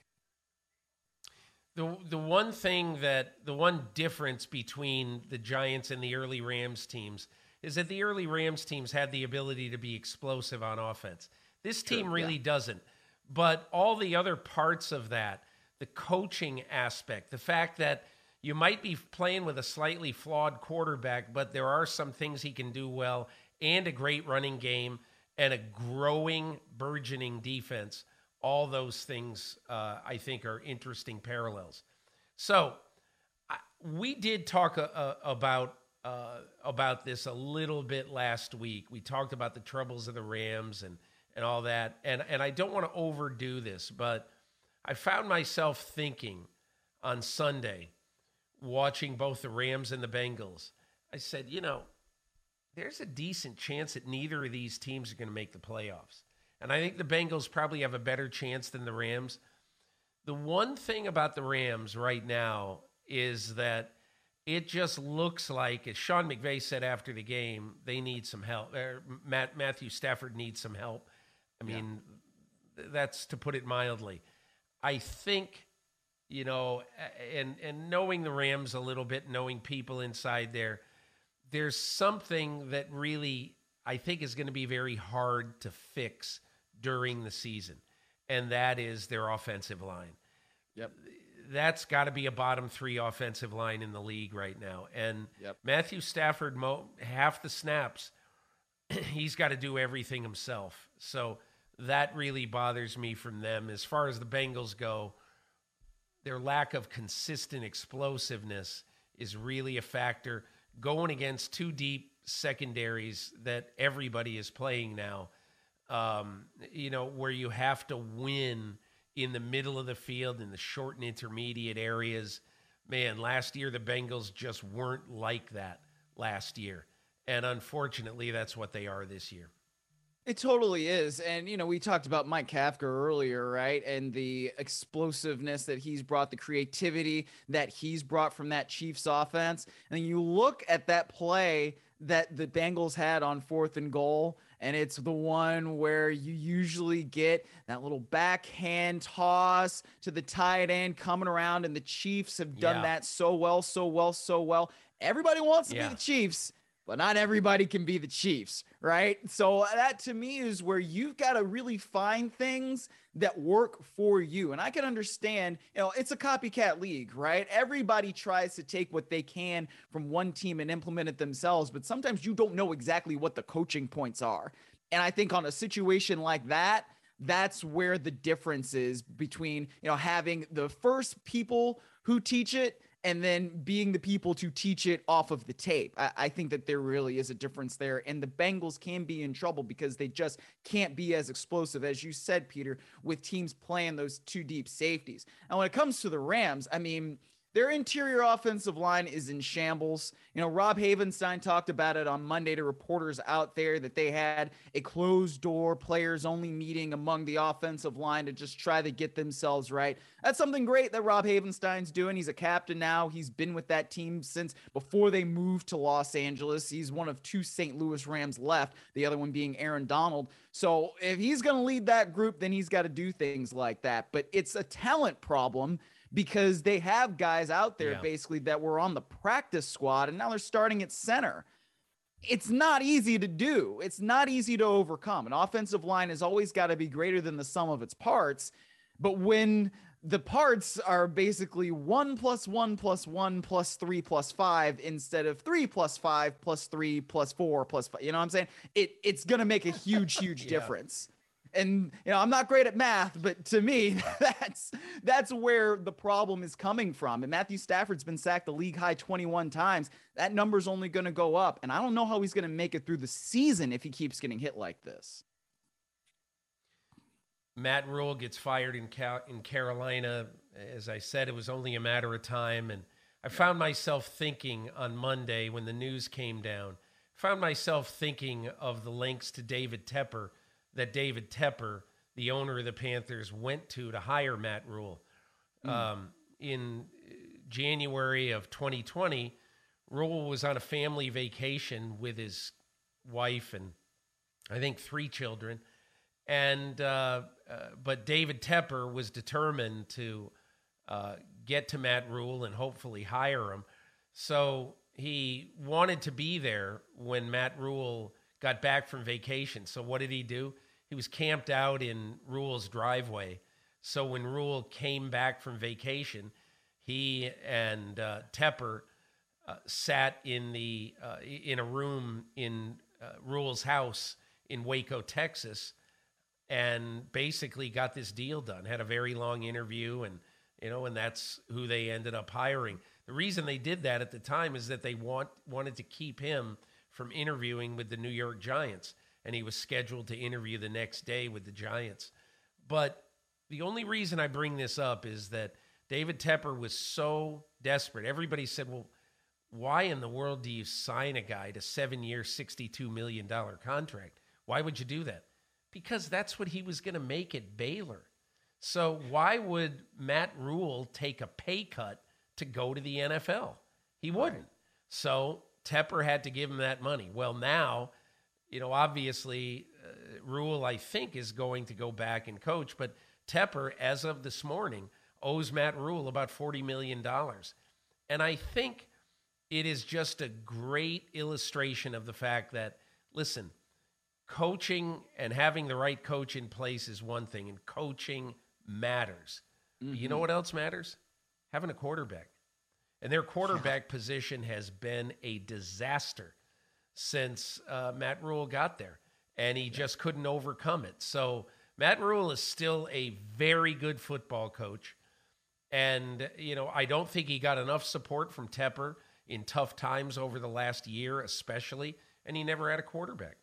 The the one thing that the one difference between the Giants and the early Rams teams is that the early Rams teams had the ability to be explosive on offense. This team True, really yeah. doesn't. But all the other parts of that, the coaching aspect, the fact that you might be playing with a slightly flawed quarterback, but there are some things he can do well and a great running game and a growing, burgeoning defense. All those things, uh, I think, are interesting parallels. So, I, we did talk uh, uh, about uh, about this a little bit last week. We talked about the troubles of the Rams and and all that. And and I don't want to overdo this, but I found myself thinking on Sunday, watching both the Rams and the Bengals. I said, you know, there's a decent chance that neither of these teams are going to make the playoffs. And I think the Bengals probably have a better chance than the Rams. The one thing about the Rams right now is that it just looks like, as Sean McVay said after the game, they need some help. Matt, Matthew Stafford needs some help. I mean, yeah. that's to put it mildly. I think, you know, and and knowing the Rams a little bit, knowing people inside there, there's something that really I think is going to be very hard to fix during the season, and that is their offensive line. Yep. That's got to be a bottom three offensive line in the league right now. And yep. Matthew Stafford, mo- half the snaps, he's got to do everything himself. So that really bothers me from them. As far as the Bengals go, their lack of consistent explosiveness is really a factor going against two deep secondaries that everybody is playing now, um, you know, where you have to win in the middle of the field in the short and intermediate areas. Man, last year the Bengals just weren't like that last year. And unfortunately, that's what they are this year. It totally is. And, you know, we talked about Mike Kafka earlier, right? And the explosiveness that he's brought, the creativity that he's brought from that Chiefs offense. And you look at that play that the Bengals had on fourth and goal, and it's the one where you usually get that little backhand toss to the tight end coming around, and the Chiefs have done yeah. that so well, so well, so well. Everybody wants to yeah. be the Chiefs but not everybody can be the Chiefs, right? So that to me is where you've got to really find things that work for you. And I can understand, you know, it's a copycat league, right? Everybody tries to take what they can from one team and implement it themselves, but sometimes you don't know exactly what the coaching points are. And I think on a situation like that, that's where the difference is between, you know, having the first people who teach it and then being the people to teach it off of the tape. I, I, think that there really is a difference there. And the Bengals can be in trouble because they just can't be as explosive, as you said, Peter, with teams playing those two deep safeties. And when it comes to the Rams, I mean, their interior offensive line is in shambles. You know, Rob Havenstein talked about it on Monday to reporters out there that they had a closed door players only meeting among the offensive line to just try to get themselves right. That's something great that Rob Havenstein's doing. He's a captain now. He's been with that team since before they moved to Los Angeles. He's one of two St. Louis Rams left, the other one being Aaron Donald. So if he's going to lead that group, then he's got to do things like that. But it's a talent problem because they have guys out there yeah. basically that were on the practice squad and now they're starting at center. It's not easy to do. It's not easy to overcome. An offensive line has always got to be greater than the sum of its parts. But when the parts are basically one plus one plus one plus three plus five instead of three plus five plus three plus four plus five, you know what I'm saying? It it's gonna make a huge, huge yeah. difference and you know i'm not great at math but to me that's that's where the problem is coming from. And matthew stafford's been sacked the league high 21 times. That number's only going to go up and i don't know how he's going to make it through the season if he keeps getting hit like this. Matt Rhule gets fired in, Cal- in carolina. As i said it was only a matter of time and i found myself thinking on monday when the news came down found myself thinking of the links to david tepper that David Tepper, the owner of the Panthers, went to to hire Matt Rhule. Mm. Um, in January of 2020, Rhule was on a family vacation with his wife and I think three children. And uh, uh, but David Tepper was determined to uh, get to Matt Rhule and hopefully hire him. So he wanted to be there when Matt Rhule got back from vacation. So what did he do? he was camped out in Rhule's driveway. So when Rhule came back from vacation, he and uh, Tepper uh, sat in the uh, in a room in uh, Rhule's house in Waco, Texas, and basically got this deal done. Had a very long interview, and you know, and that's who they ended up hiring. The reason they did that at the time is that they want wanted to keep him from interviewing with the New York Giants and he was scheduled to interview the next day with the Giants. But the only reason I bring this up is that David Tepper was so desperate. Everybody said, well, why in the world do you sign a guy to seven year, $62 million contract? Why would you do that? Because that's what he was going to make at Baylor. So why would Matt Rhule take a pay cut to go to the NFL? He wouldn't. Right. So Tepper had to give him that money. Well, now you know, obviously, uh, Rhule, I think, is going to go back and coach, but Tepper, as of this morning, owes Matt Rhule about $40 million. And I think it is just a great illustration of the fact that, listen, coaching and having the right coach in place is one thing, and coaching matters. Mm-hmm. You know mm-hmm. what else matters? Having a quarterback. And their quarterback yeah. position has been a disaster since uh, Matt Rhule got there, and he just couldn't overcome it. So Matt Rhule is still a very good football coach, and you know I don't think he got enough support from Tepper in tough times over the last year, especially, and he never had a quarterback.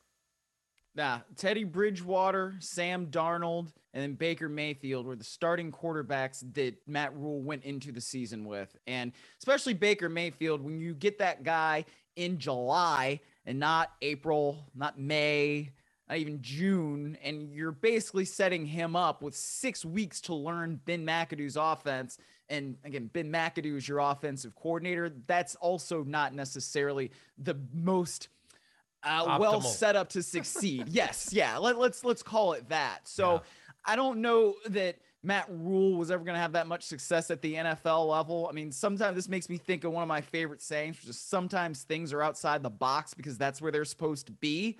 Nah, Teddy Bridgewater, Sam Darnold, and then Baker Mayfield were the starting quarterbacks that Matt Rhule went into the season with. And especially Baker Mayfield, when you get that guy in July and not April, not May, not even June. And you're basically setting him up with six weeks to learn Ben McAdoo's offense. And again, Ben McAdoo is your offensive coordinator. That's also not necessarily the most uh, well set up to succeed. yes, yeah. Let, let's, let's call it that. So yeah. I don't know that Matt Rhule was ever going to have that much success at the NFL level. I mean, sometimes this makes me think of one of my favorite sayings, which is sometimes things are outside the box because that's where they're supposed to be.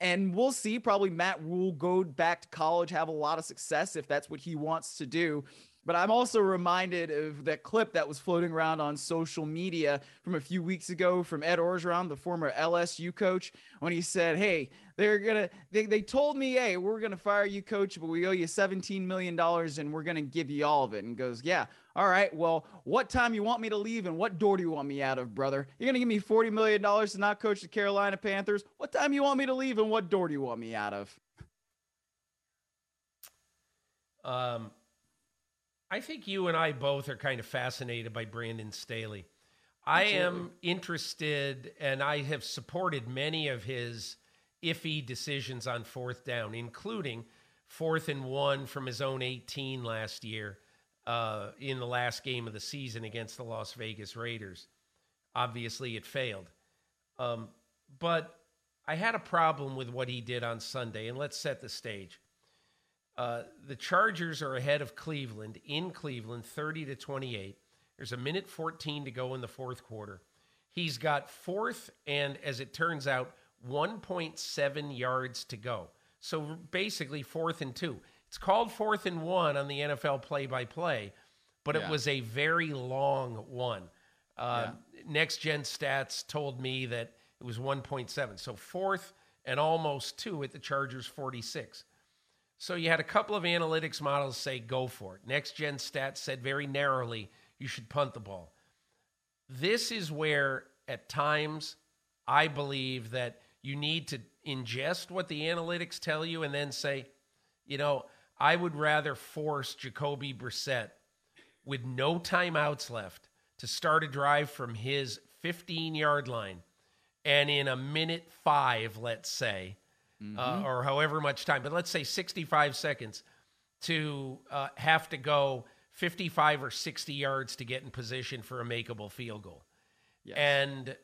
And we'll see probably Matt Rhule go back to college, have a lot of success if that's what he wants to do. But I'm also reminded of that clip that was floating around on social media from a few weeks ago from Ed Orgeron, the former LSU coach, when he said, Hey, they're gonna they, they told me, hey, we're gonna fire you, coach, but we owe you 17 million dollars and we're gonna give you all of it. And goes, Yeah, all right, well, what time you want me to leave and what door do you want me out of, brother? You're gonna give me 40 million dollars to not coach the Carolina Panthers. What time you want me to leave and what door do you want me out of? Um I think you and I both are kind of fascinated by Brandon Staley. I am interested and I have supported many of his iffy decisions on fourth down, including fourth and one from his own 18 last year uh, in the last game of the season against the Las Vegas Raiders. Obviously, it failed. Um, but I had a problem with what he did on Sunday, and let's set the stage. Uh, the Chargers are ahead of Cleveland in Cleveland, 30 to 28. There's a minute 14 to go in the fourth quarter. He's got fourth, and as it turns out, 1.7 yards to go. So basically, fourth and two. It's called fourth and one on the NFL play by play, but yeah. it was a very long one. Uh, yeah. Next gen stats told me that it was 1.7. So fourth and almost two at the Chargers 46. So you had a couple of analytics models say go for it. Next gen stats said very narrowly you should punt the ball. This is where, at times, I believe that you need to ingest what the analytics tell you and then say, you know, I would rather force Jacoby Brissett with no timeouts left to start a drive from his 15 yard line and in a minute five, let's say, mm-hmm. uh, or however much time, but let's say 65 seconds to uh, have to go 55 or 60 yards to get in position for a makeable field goal. Yes. And,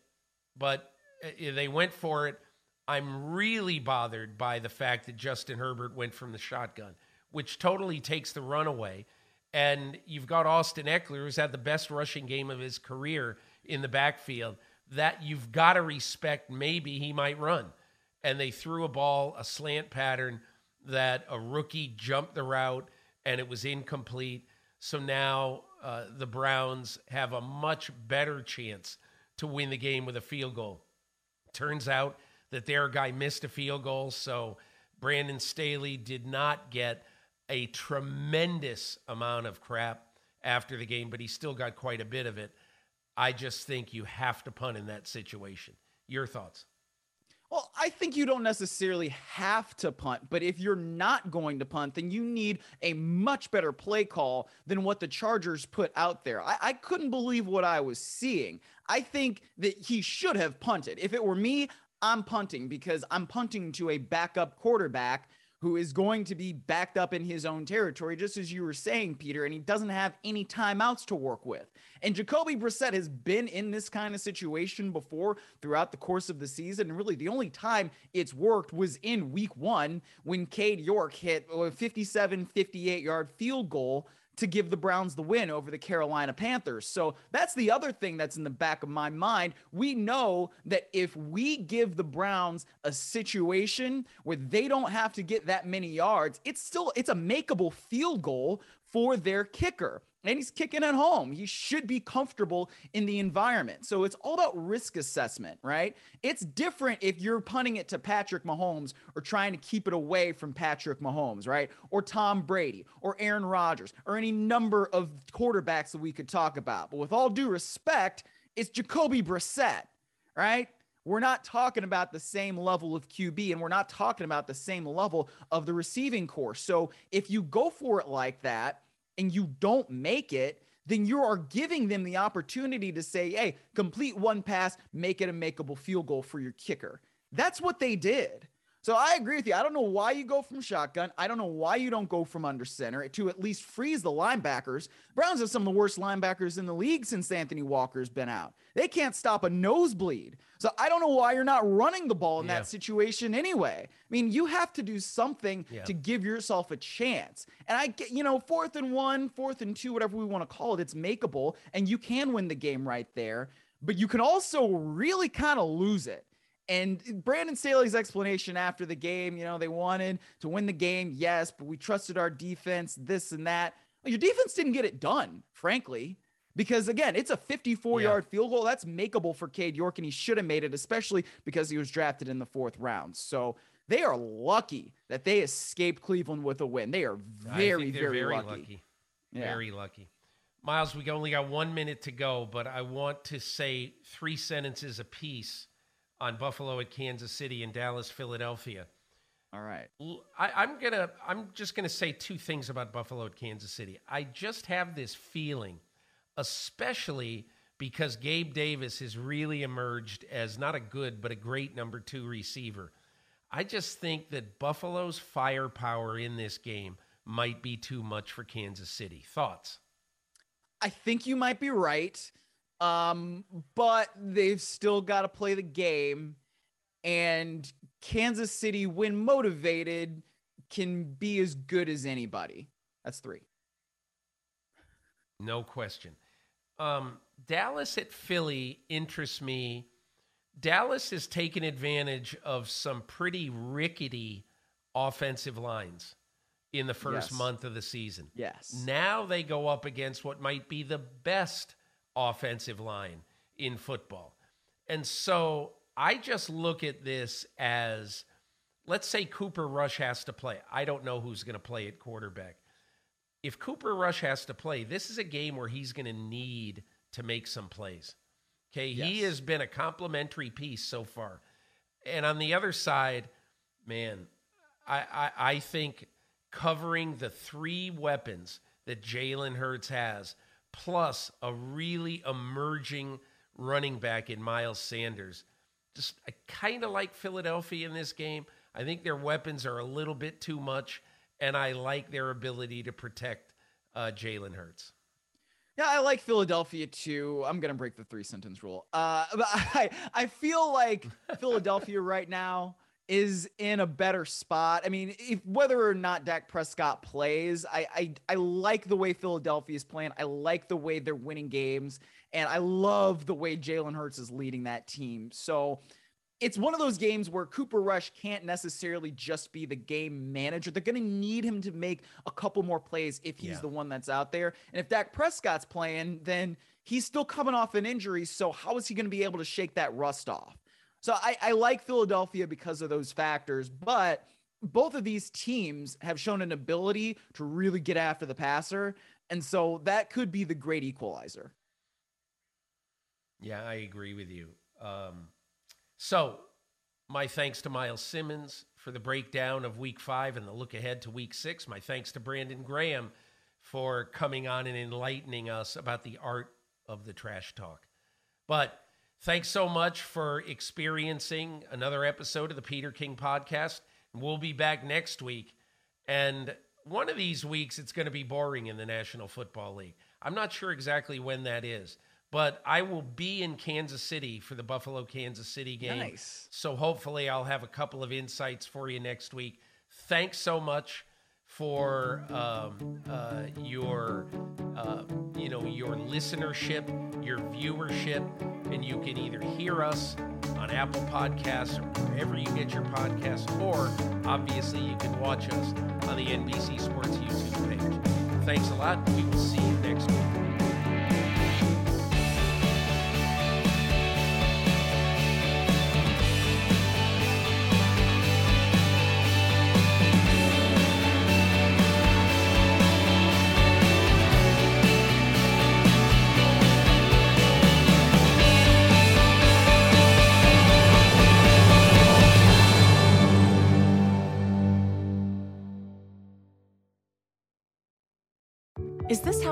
but uh, they went for it. I'm really bothered by the fact that Justin Herbert went from the shotgun, which totally takes the run away. And you've got Austin Ekeler, who's had the best rushing game of his career in the backfield, that you've got to respect. Maybe he might run. And they threw a ball, a slant pattern that a rookie jumped the route and it was incomplete. So now uh, the Browns have a much better chance to win the game with a field goal. Turns out that their guy missed a field goal, so Brandon Staley did not get a tremendous amount of crap after the game, but he still got quite a bit of it. I just think you have to punt in that situation. Your thoughts? Well, I think you don't necessarily have to punt, but if you're not going to punt, then you need a much better play call than what the Chargers put out there. I, I couldn't believe what I was seeing. I think that he should have punted. If it were me, I'm punting because I'm punting to a backup quarterback who is going to be backed up in his own territory, just as you were saying, Peter, and he doesn't have any timeouts to work with. And Jacoby Brissett has been in this kind of situation before throughout the course of the season. And really, the only time it's worked was in week one when Cade York hit a 57 58 yard field goal to give the Browns the win over the Carolina Panthers. So that's the other thing that's in the back of my mind. We know that if we give the Browns a situation where they don't have to get that many yards, it's still it's a makeable field goal for their kicker and he's kicking at home. He should be comfortable in the environment. So it's all about risk assessment, right? It's different if you're punting it to Patrick Mahomes or trying to keep it away from Patrick Mahomes, right? Or Tom Brady or Aaron Rodgers or any number of quarterbacks that we could talk about. But with all due respect, it's Jacoby Brissett, right? We're not talking about the same level of QB and we're not talking about the same level of the receiving corps. So if you go for it like that, and you don't make it, then you are giving them the opportunity to say, hey, complete one pass, make it a makeable field goal for your kicker. That's what they did. So I agree with you. I don't know why you go from shotgun. I don't know why you don't go from under center to at least freeze the linebackers. Browns have some of the worst linebackers in the league since Anthony Walker's been out. They can't stop a nosebleed. So I don't know why you're not running the ball in Yeah. that situation anyway. I mean, you have to do something Yeah. to give yourself a chance. And I get, you know, fourth and one, fourth and two, whatever we want to call it, it's makeable and you can win the game right there. But you can also really kind of lose it. And Brandon Staley's explanation after the game, you know, they wanted to win the game, yes, but we trusted our defense, this and that. Well, your defense didn't get it done, frankly, because again, it's a 54 yard field goal. That's makeable for Cade York, and he should have made it, especially because he was drafted in the fourth round. So they are lucky that they escaped Cleveland with a win. They are very, very, very lucky. lucky. Yeah. Very lucky. Myles, we only got one minute to go, but I want to say three sentences apiece on Buffalo at Kansas City and Dallas, Philadelphia. All right. I, am gonna. I'm just gonna say two things about Buffalo at Kansas City. I just have this feeling, especially because Gabe Davis has really emerged as not a good but a great number two receiver. I just think that Buffalo's firepower in this game might be too much for Kansas City. Thoughts? I think you might be right. Um, but they've still got to play the game. And Kansas City, when motivated, can be as good as anybody. That's three. No question. Um, Dallas at Philly interests me. Dallas has taken advantage of some pretty rickety offensive lines in the first Yes. month of the season. Yes. Now they go up against what might be the best offensive line in football. And so I just look at this as let's say Cooper Rush has to play. I don't know who's going to play at quarterback. If Cooper Rush has to play, this is a game where he's going to need to make some plays. Okay. He has been a complimentary piece so far. And on the other side, man, I, I, I think covering the three weapons that Jalen Hurts has, plus a really emerging running back in Miles Sanders. Just I kind of like Philadelphia in this game. I think their weapons are a little bit too much, and I like their ability to protect uh, Jalen Hurts. Yeah, I like Philadelphia too. I'm gonna break the three sentence rule. Uh, but I I feel like Philadelphia right now is in a better spot. I mean, if whether or not Dak Prescott plays, I I, I like the way Philadelphia is playing. I like the way they're winning games, and I love the way Jalen Hurts is leading that team. So it's one of those games where Cooper Rush can't necessarily just be the game manager. They're going to need him to make a couple more plays if he's Yeah. the one that's out there. And if Dak Prescott's playing, then he's still coming off an injury. So how is he going to be able to shake that rust off? So I, I like Philadelphia because of those factors, but both of these teams have shown an ability to really get after the passer. And so that could be the great equalizer. Yeah, I agree with you. Um, so, my thanks to Myles Simmons for the breakdown of week five and the look ahead to week six. My thanks to Brandon Graham for coming on and enlightening us about the art of the trash talk. But thanks so much for experiencing another episode of the Peter King podcast. We'll be back next week. And one of these weeks, it's going to be boring in the National Football League. I'm not sure exactly when that is, but I will be in Kansas City for the Buffalo Kansas City game. Nice. So hopefully, I'll have a couple of insights for you next week. Thanks so much for um, uh, your, uh, you know, your listenership, your viewership, and you can either hear us on Apple Podcasts or wherever you get your podcasts, or obviously you can watch us on the NBC Sports YouTube page. Thanks a lot. We will see you next week.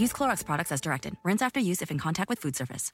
Use Clorox products as directed. Rinse after use if in contact with food surface.